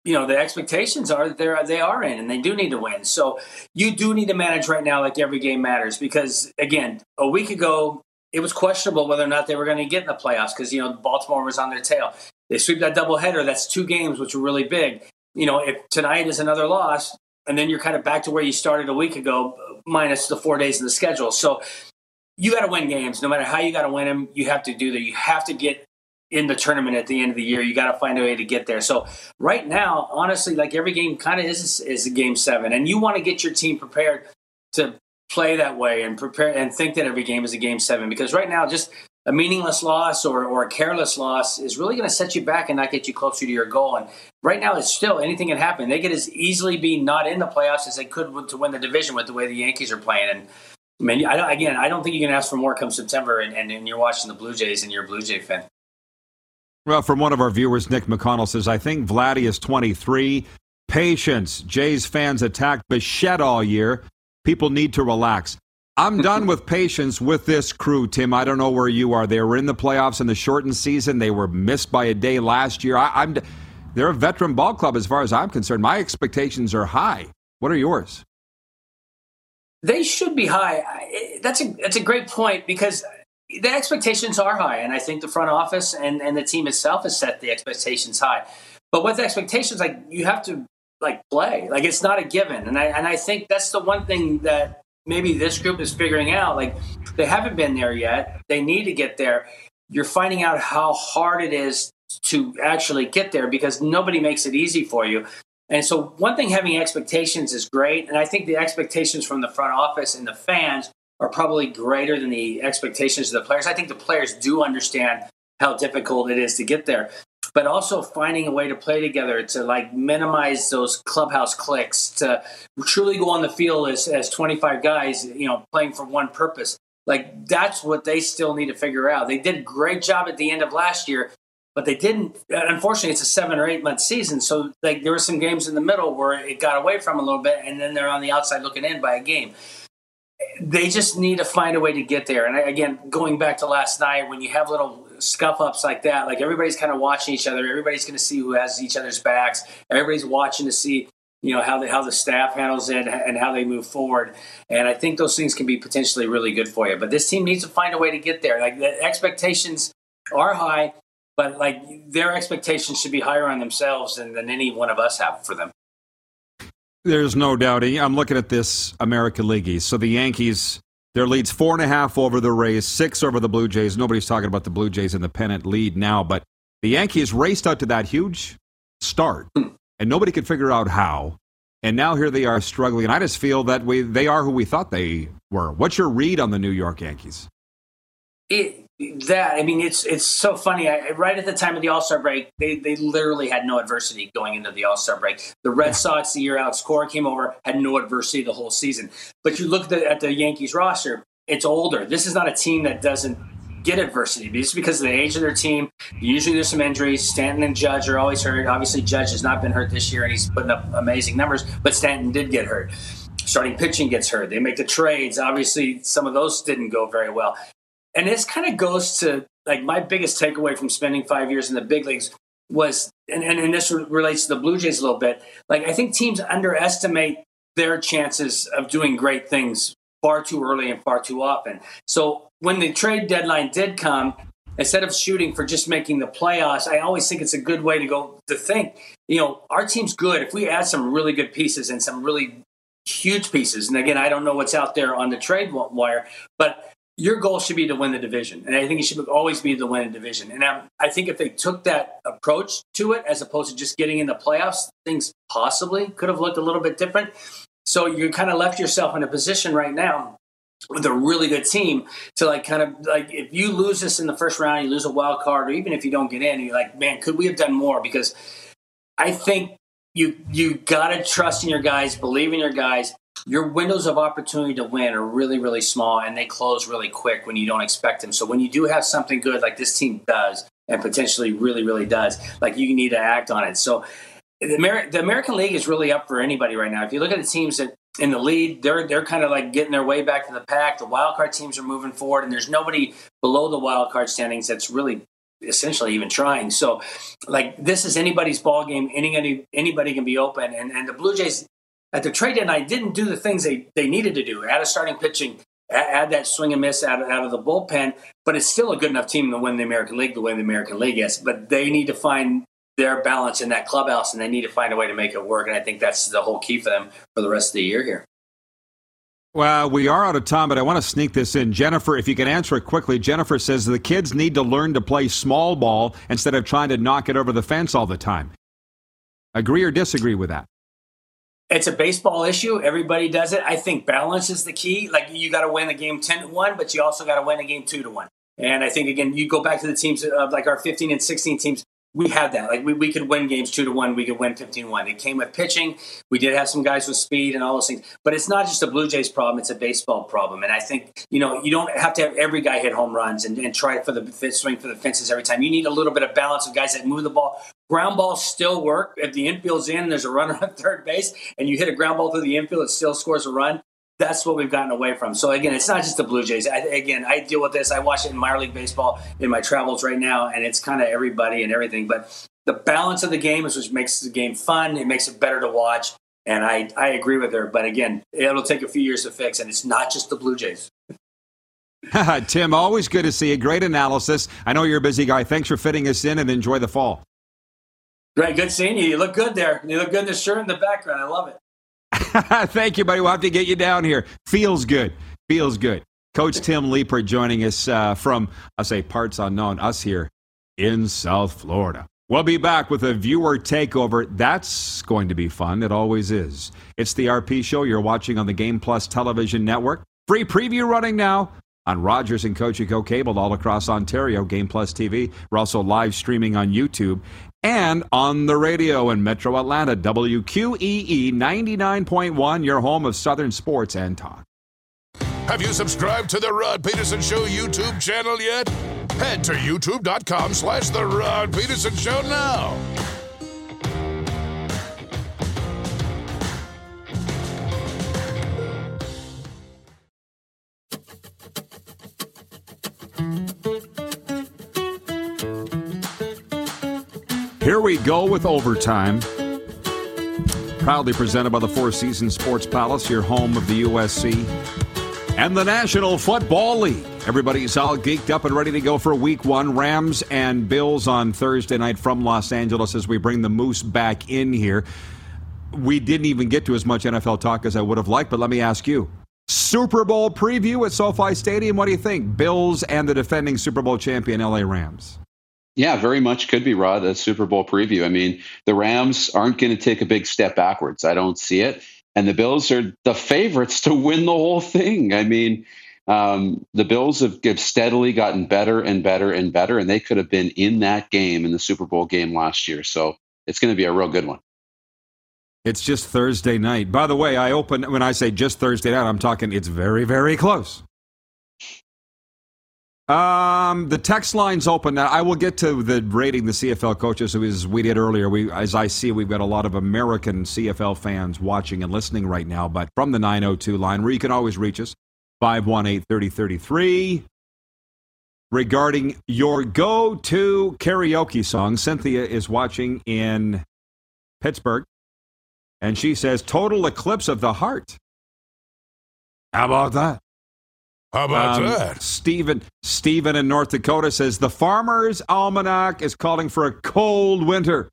[SPEAKER 4] you know the expectations are that they're they are in and they do need to win. So you do need to manage right now like every game matters because again, a week ago it was questionable whether or not they were going to get in the playoffs because you know Baltimore was on their tail. They sweep that doubleheader. That's two games, which are really big. You know, if tonight is another loss, and then you're kind of back to where you started a week ago, minus the four days in the schedule. So you got to win games, no matter how you got to win them. You have to do that. You have to get in the tournament at the end of the year. You got to find a way to get there. So right now, honestly, like every game kind of is is a game seven, and you want to get your team prepared to play that way and prepare and think that every game is a game seven because right now just a meaningless loss or, or a careless loss is really going to set you back and not get you closer to your goal. And right now, it's still anything can happen. They could as easily be not in the playoffs as they could to win the division with the way the Yankees are playing. And I mean, I again, I don't think you can ask for more come September, and, and, and you're watching the Blue Jays and you're a Blue Jay fan.
[SPEAKER 1] Well, from one of our viewers, Nick McConnell says, I think Vladdy is 23. Patience. Jays fans attacked Bichette all year. People need to relax. I'm done with patience with this crew, Tim. I don't know where you are. They were in the playoffs in the shortened season. They were missed by a day last year. I, am they're a veteran ball club as far as I'm concerned. My expectations are high. What are yours?
[SPEAKER 4] They should be high. That's a that's a great point because the expectations are high, and I think the front office and, and the team itself has set the expectations high. But with expectations, like you have to like play, like it's not a given, and I and I think that's the one thing that maybe this group is figuring out. Like they haven't been there yet; they need to get there. You're finding out how hard it is to actually get there because nobody makes it easy for you. And so, one thing having expectations is great, and I think the expectations from the front office and the fans are probably greater than the expectations of the players. I think the players do understand how difficult it is to get there, but also finding a way to play together to like minimize those clubhouse clicks to truly go on the field as, as 25 guys, you know, playing for one purpose. Like that's what they still need to figure out. They did a great job at the end of last year, but they didn't. Unfortunately, it's a seven or eight month season, so like there were some games in the middle where it got away from a little bit, and then they're on the outside looking in by a game they just need to find a way to get there. And again, going back to last night, when you have little scuff ups like that, like everybody's kind of watching each other. Everybody's going to see who has each other's backs. Everybody's watching to see you know how the how the staff handles it and how they move forward. And I think those things can be potentially really good for you. But this team needs to find a way to get there. Like the expectations are high, but like their expectations should be higher on themselves than, than any one of us have for them.
[SPEAKER 1] There's no doubting. I'm looking at this American League East. So the Yankees, their lead's four and a half over the Rays, six over the Blue Jays. Nobody's talking about the Blue Jays in the pennant lead now, but the Yankees raced out to that huge start, and nobody could figure out how. And now here they are struggling. And I just feel that we they are who we thought they were. What's your read on the New York Yankees?
[SPEAKER 4] It, that I mean, it's it's so funny. I, right at the time of the All Star break, they they literally had no adversity going into the All Star break. The Red Sox, the year Alex Cora came over, had no adversity the whole season. But you look at the, at the Yankees roster; it's older. This is not a team that doesn't get adversity just because of the age of their team. Usually there's some injuries. Stanton and Judge are always hurt. Obviously, Judge has not been hurt this year and he's putting up amazing numbers, but Stanton did get hurt. Starting pitching gets hurt. They make the trades. Obviously, some of those didn't go very well. And this kind of goes to like my biggest takeaway from spending five years in the big leagues was, and, and, and this relates to the Blue Jays a little bit. Like, I think teams underestimate their chances of doing great things far too early and far too often. So when the trade deadline did come, instead of shooting for just making the playoffs, I always think it's a good way to go to think, you know, our team's good. If we add some really good pieces and some really huge pieces, and again, I don't know what's out there on the trade wire, but your goal should be to win the division. And I think it should always be to win a division. And I, I think if they took that approach to it, as opposed to just getting in the playoffs, things possibly could have looked a little bit different. So you kind of left yourself in a position right now with a really good team to like kind of like if you lose this in the first round, you lose a wild card, or even if you don't get in, you're like, man, could we have done more? Because I think you you gotta trust in your guys, believe in your guys. Your windows of opportunity to win are really, really small and they close really quick when you don't expect them. So when you do have something good like this team does, and potentially really, really does, like you need to act on it. So the, Amer- the American League is really up for anybody right now. If you look at the teams that in the lead, they're they're kind of like getting their way back to the pack. The wild card teams are moving forward, and there's nobody below the wild card standings that's really essentially even trying. So, like this is anybody's ball game. Anybody anybody can be open, and and the Blue Jays at the trade deadline I didn't do the things they they needed to do. Add a starting pitching, add that swing and miss out of, out of the bullpen, but it's still a good enough team to win the American League the way the American League is. But they need to find their balance in that clubhouse, and they need to find a way to make it work. And I think that's the whole key for them for the rest of the year here.
[SPEAKER 1] Well, we are out of time, but I want to sneak this in. Jennifer, if you can answer it quickly, Jennifer says the kids need to learn to play small ball instead of trying to knock it over the fence all the time. Agree or disagree with that?
[SPEAKER 4] It's a baseball issue. Everybody does it. I think balance is the key. Like you got to win the game 10 to 1, but you also got to win a game 2 to 1. And I think, again, you go back to the teams of like our 15 and 16 teams, we had that. Like we, we could win games two to one, we could win 15 1. It came with pitching. We did have some guys with speed and all those things. But it's not just a Blue Jays problem, it's a baseball problem. And I think, you know, you don't have to have every guy hit home runs and, and try for the swing for the fences every time. You need a little bit of balance of guys that move the ball. Ground balls still work. If the infield's in, there's a runner on third base, and you hit a ground ball through the infield, it still scores a run that's what we've gotten away from. So again, it's not just the Blue Jays. I, again, I deal with this. I watch it in minor league baseball in my travels right now, and it's kind of everybody and everything. But the balance of the game is what makes the game fun. It makes it better to watch. And I, I agree with her. But again, it'll take a few years to fix, and it's not just the Blue Jays.
[SPEAKER 1] Tim, always good to see you. Great analysis. I know you're a busy guy. Thanks for fitting us in and enjoy the fall.
[SPEAKER 4] Great. Good seeing you. You look good there. You look good in the shirt in the background. I love it.
[SPEAKER 1] Thank you, buddy. We'll have to get you down here. Feels good. Feels good. Coach Tim Leiper joining us uh, from, I say, parts unknown, us here in South Florida. We'll be back with a viewer takeover. That's going to be fun. It always is. It's the RP show you're watching on the Game Plus television network. Free preview running now on Rogers and Cogeco cable all across Ontario, Game Plus TV. We're also live streaming on YouTube and on the radio in Metro Atlanta, WQEE 99.1, your home of Southern sports and talk.
[SPEAKER 2] Have you subscribed to the Rod Peterson Show YouTube channel yet? Head to youtube.com slash The Rod Peterson Show now.
[SPEAKER 1] Here we go with overtime. Proudly presented by the Four Seasons Sports Palace, your home of the USC and the National Football League. Everybody's all geeked up and ready to go for week one. Rams and Bills on Thursday night from Los Angeles as we bring the Moose back in here. We didn't even get to as much NFL talk as I would have liked, but let me ask you. Super Bowl preview at SoFi Stadium. What do you think? Bills and the defending Super Bowl champion LA Rams.
[SPEAKER 3] Yeah, very much could be, Rod, a Super Bowl preview. I mean, the Rams aren't going to take a big step backwards. I don't see it and the Bills are the favorites to win the whole thing. I mean, um, the Bills have, have, steadily gotten better and better and better, and they could have been in that game in the Super Bowl game last year. So it's going to be a real good one.
[SPEAKER 1] It's just Thursday night. By the way, I open when I say just Thursday night, I'm talking it's very, very close. Um, the text line's open. Now, I will get to the rating the CFL coaches as we did earlier. We, as I see, we've got a lot of American CFL fans watching and listening right now. But from the 902 line, where you can always reach us, 518 3033. Regarding your go to karaoke song, Cynthia is watching in Pittsburgh, and she says, Total Eclipse of the Heart. How about that?
[SPEAKER 2] How about
[SPEAKER 1] Um,
[SPEAKER 2] that?
[SPEAKER 1] Stephen, Stephen in North Dakota says the Farmer's Almanac is calling for a cold winter.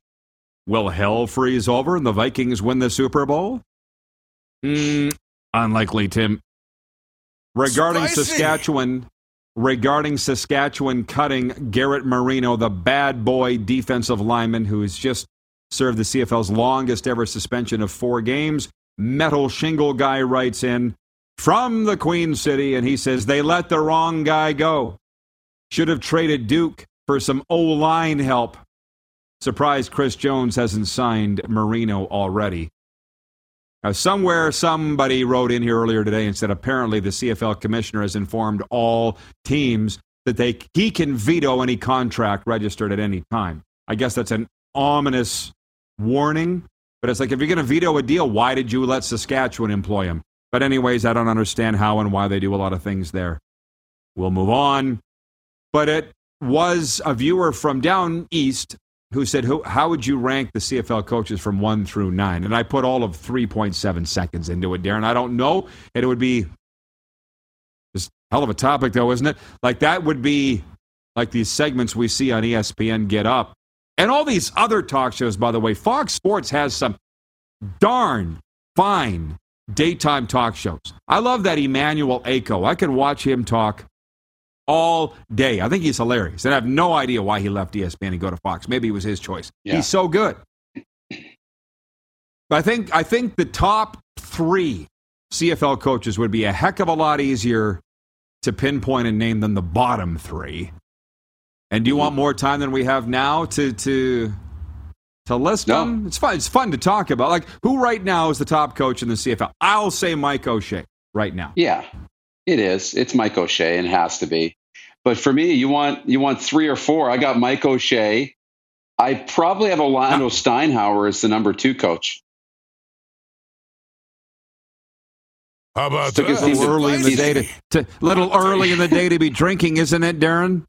[SPEAKER 1] Will hell freeze over and the Vikings win the Super Bowl? Mm, unlikely, Tim. Regarding
[SPEAKER 2] Spicy.
[SPEAKER 1] Saskatchewan, regarding Saskatchewan cutting Garrett Marino, the bad boy defensive lineman who has just served the CFL's longest ever suspension of four games. Metal Shingle Guy writes in from the Queen City, and he says they let the wrong guy go. Should have traded Duke for some O line help. Surprised Chris Jones hasn't signed Marino already. Now, somewhere somebody wrote in here earlier today and said apparently the CFL commissioner has informed all teams that they he can veto any contract registered at any time. I guess that's an ominous warning, but it's like if you're going to veto a deal, why did you let Saskatchewan employ him? But anyways, I don't understand how and why they do a lot of things there. We'll move on. But it was a viewer from down east who said, How would you rank the CFL coaches from one through nine? And I put all of 3.7 seconds into it, Darren. I don't know. And it would be just hell of a topic, though, isn't it? Like that would be like these segments we see on ESPN Get Up. And all these other talk shows, by the way. Fox Sports has some darn fine daytime talk shows. I love that Emmanuel Acho. I could watch him talk all day. I think he's hilarious. And I have no idea why he left ESPN and go to Fox. Maybe it was his choice.
[SPEAKER 3] Yeah.
[SPEAKER 1] He's so good. But I think I think the top three CFL coaches would be a heck of a lot easier to pinpoint and name than the bottom three. And do you mm-hmm. want more time than we have now to to to list
[SPEAKER 3] No.
[SPEAKER 1] them? It's fun. It's fun to talk about. Like who right now is the top coach in the CFL? I'll say Mike O'Shea right now.
[SPEAKER 3] Yeah, it is. It's Mike O'Shea and it has to be. But for me, you want you want three or four. I got Mike O'Shea. I probably have Orlando Steinauer as the number two coach.
[SPEAKER 2] How about
[SPEAKER 3] Took his
[SPEAKER 2] that?
[SPEAKER 3] team
[SPEAKER 1] little early in the day to, to little early in the day to be drinking, isn't it, Darren?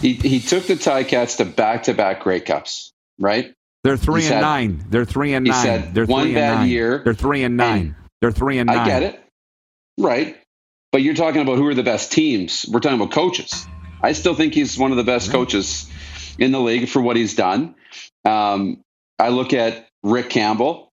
[SPEAKER 3] He he took the Ticats to back to back Grey Cups, right?
[SPEAKER 1] They're three
[SPEAKER 3] He
[SPEAKER 1] and
[SPEAKER 3] said-
[SPEAKER 1] nine. They're three and nine.
[SPEAKER 3] said
[SPEAKER 1] They're
[SPEAKER 3] one
[SPEAKER 1] three and
[SPEAKER 3] bad
[SPEAKER 1] nine.
[SPEAKER 3] year,
[SPEAKER 1] They're three and nine.
[SPEAKER 3] and-
[SPEAKER 1] They're three and nine.
[SPEAKER 3] I get it. Right. But you're talking about who are the best teams. We're talking about coaches. I still think he's one of the best coaches in the league for what he's done. Um, I look at Rick Campbell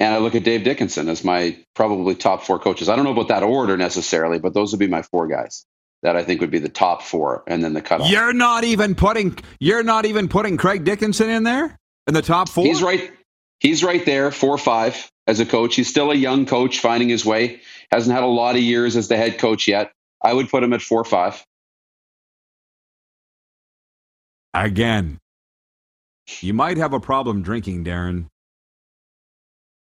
[SPEAKER 3] and I look at Dave Dickenson as my probably top four coaches. I don't know about that order necessarily, but those would be my four guys that I think would be the top four and then the cutoff.
[SPEAKER 1] You're not even putting. You're not even putting Craig Dickenson in there in the top four.
[SPEAKER 3] He's right. He's right there, four or five as a coach. He's still a young coach finding his way. Hasn't had a lot of years as the head coach yet. I would put him at four or five.
[SPEAKER 1] again. You might have a problem drinking, Darren.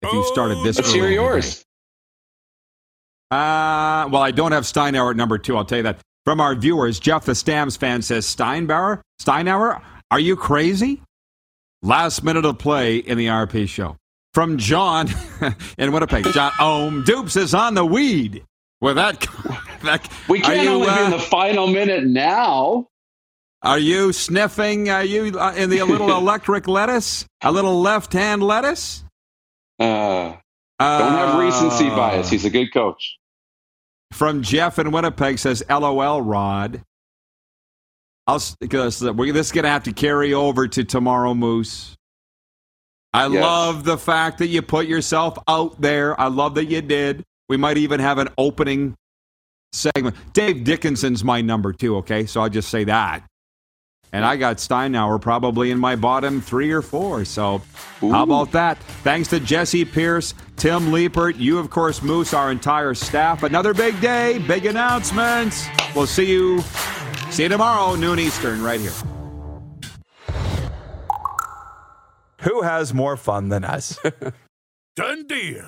[SPEAKER 1] If you started this
[SPEAKER 3] Let's
[SPEAKER 1] early
[SPEAKER 3] hear yours.
[SPEAKER 1] Uh, well, I don't have Steinauer at number two. I'll tell you that. From our viewers, Jeff the Stamps fan says Steinbauer, Steinauer, are you crazy? Last minute of play in the RP show. From John in Winnipeg, John Ohm Dupes is on the weed. With that, that
[SPEAKER 3] We can't
[SPEAKER 1] you,
[SPEAKER 3] only be
[SPEAKER 1] uh,
[SPEAKER 3] in the final minute now.
[SPEAKER 1] Are you sniffing? Are you uh, in the little electric lettuce? A little left-hand lettuce?
[SPEAKER 3] Uh, don't have recency
[SPEAKER 1] Uh,
[SPEAKER 3] bias. He's a good coach.
[SPEAKER 1] From Jeff in Winnipeg says, "LOL, Rod." I'll because we're this is gonna have to carry over to tomorrow, Moose. I
[SPEAKER 3] Yes.
[SPEAKER 1] love the fact that you put yourself out there. I love that you did. We might even have an opening segment. Dave Dickenson's my number two. Okay, so I'll just say that. And I got Steinauer probably in my bottom three or four. So how about that? Thanks to Jesse Pierce, Tim Leiper, you, of course, Moose, our entire staff. Another big day, big announcements. We'll see you, see you tomorrow, noon Eastern, right here.
[SPEAKER 5] Who has more fun than us?
[SPEAKER 2] Done deal.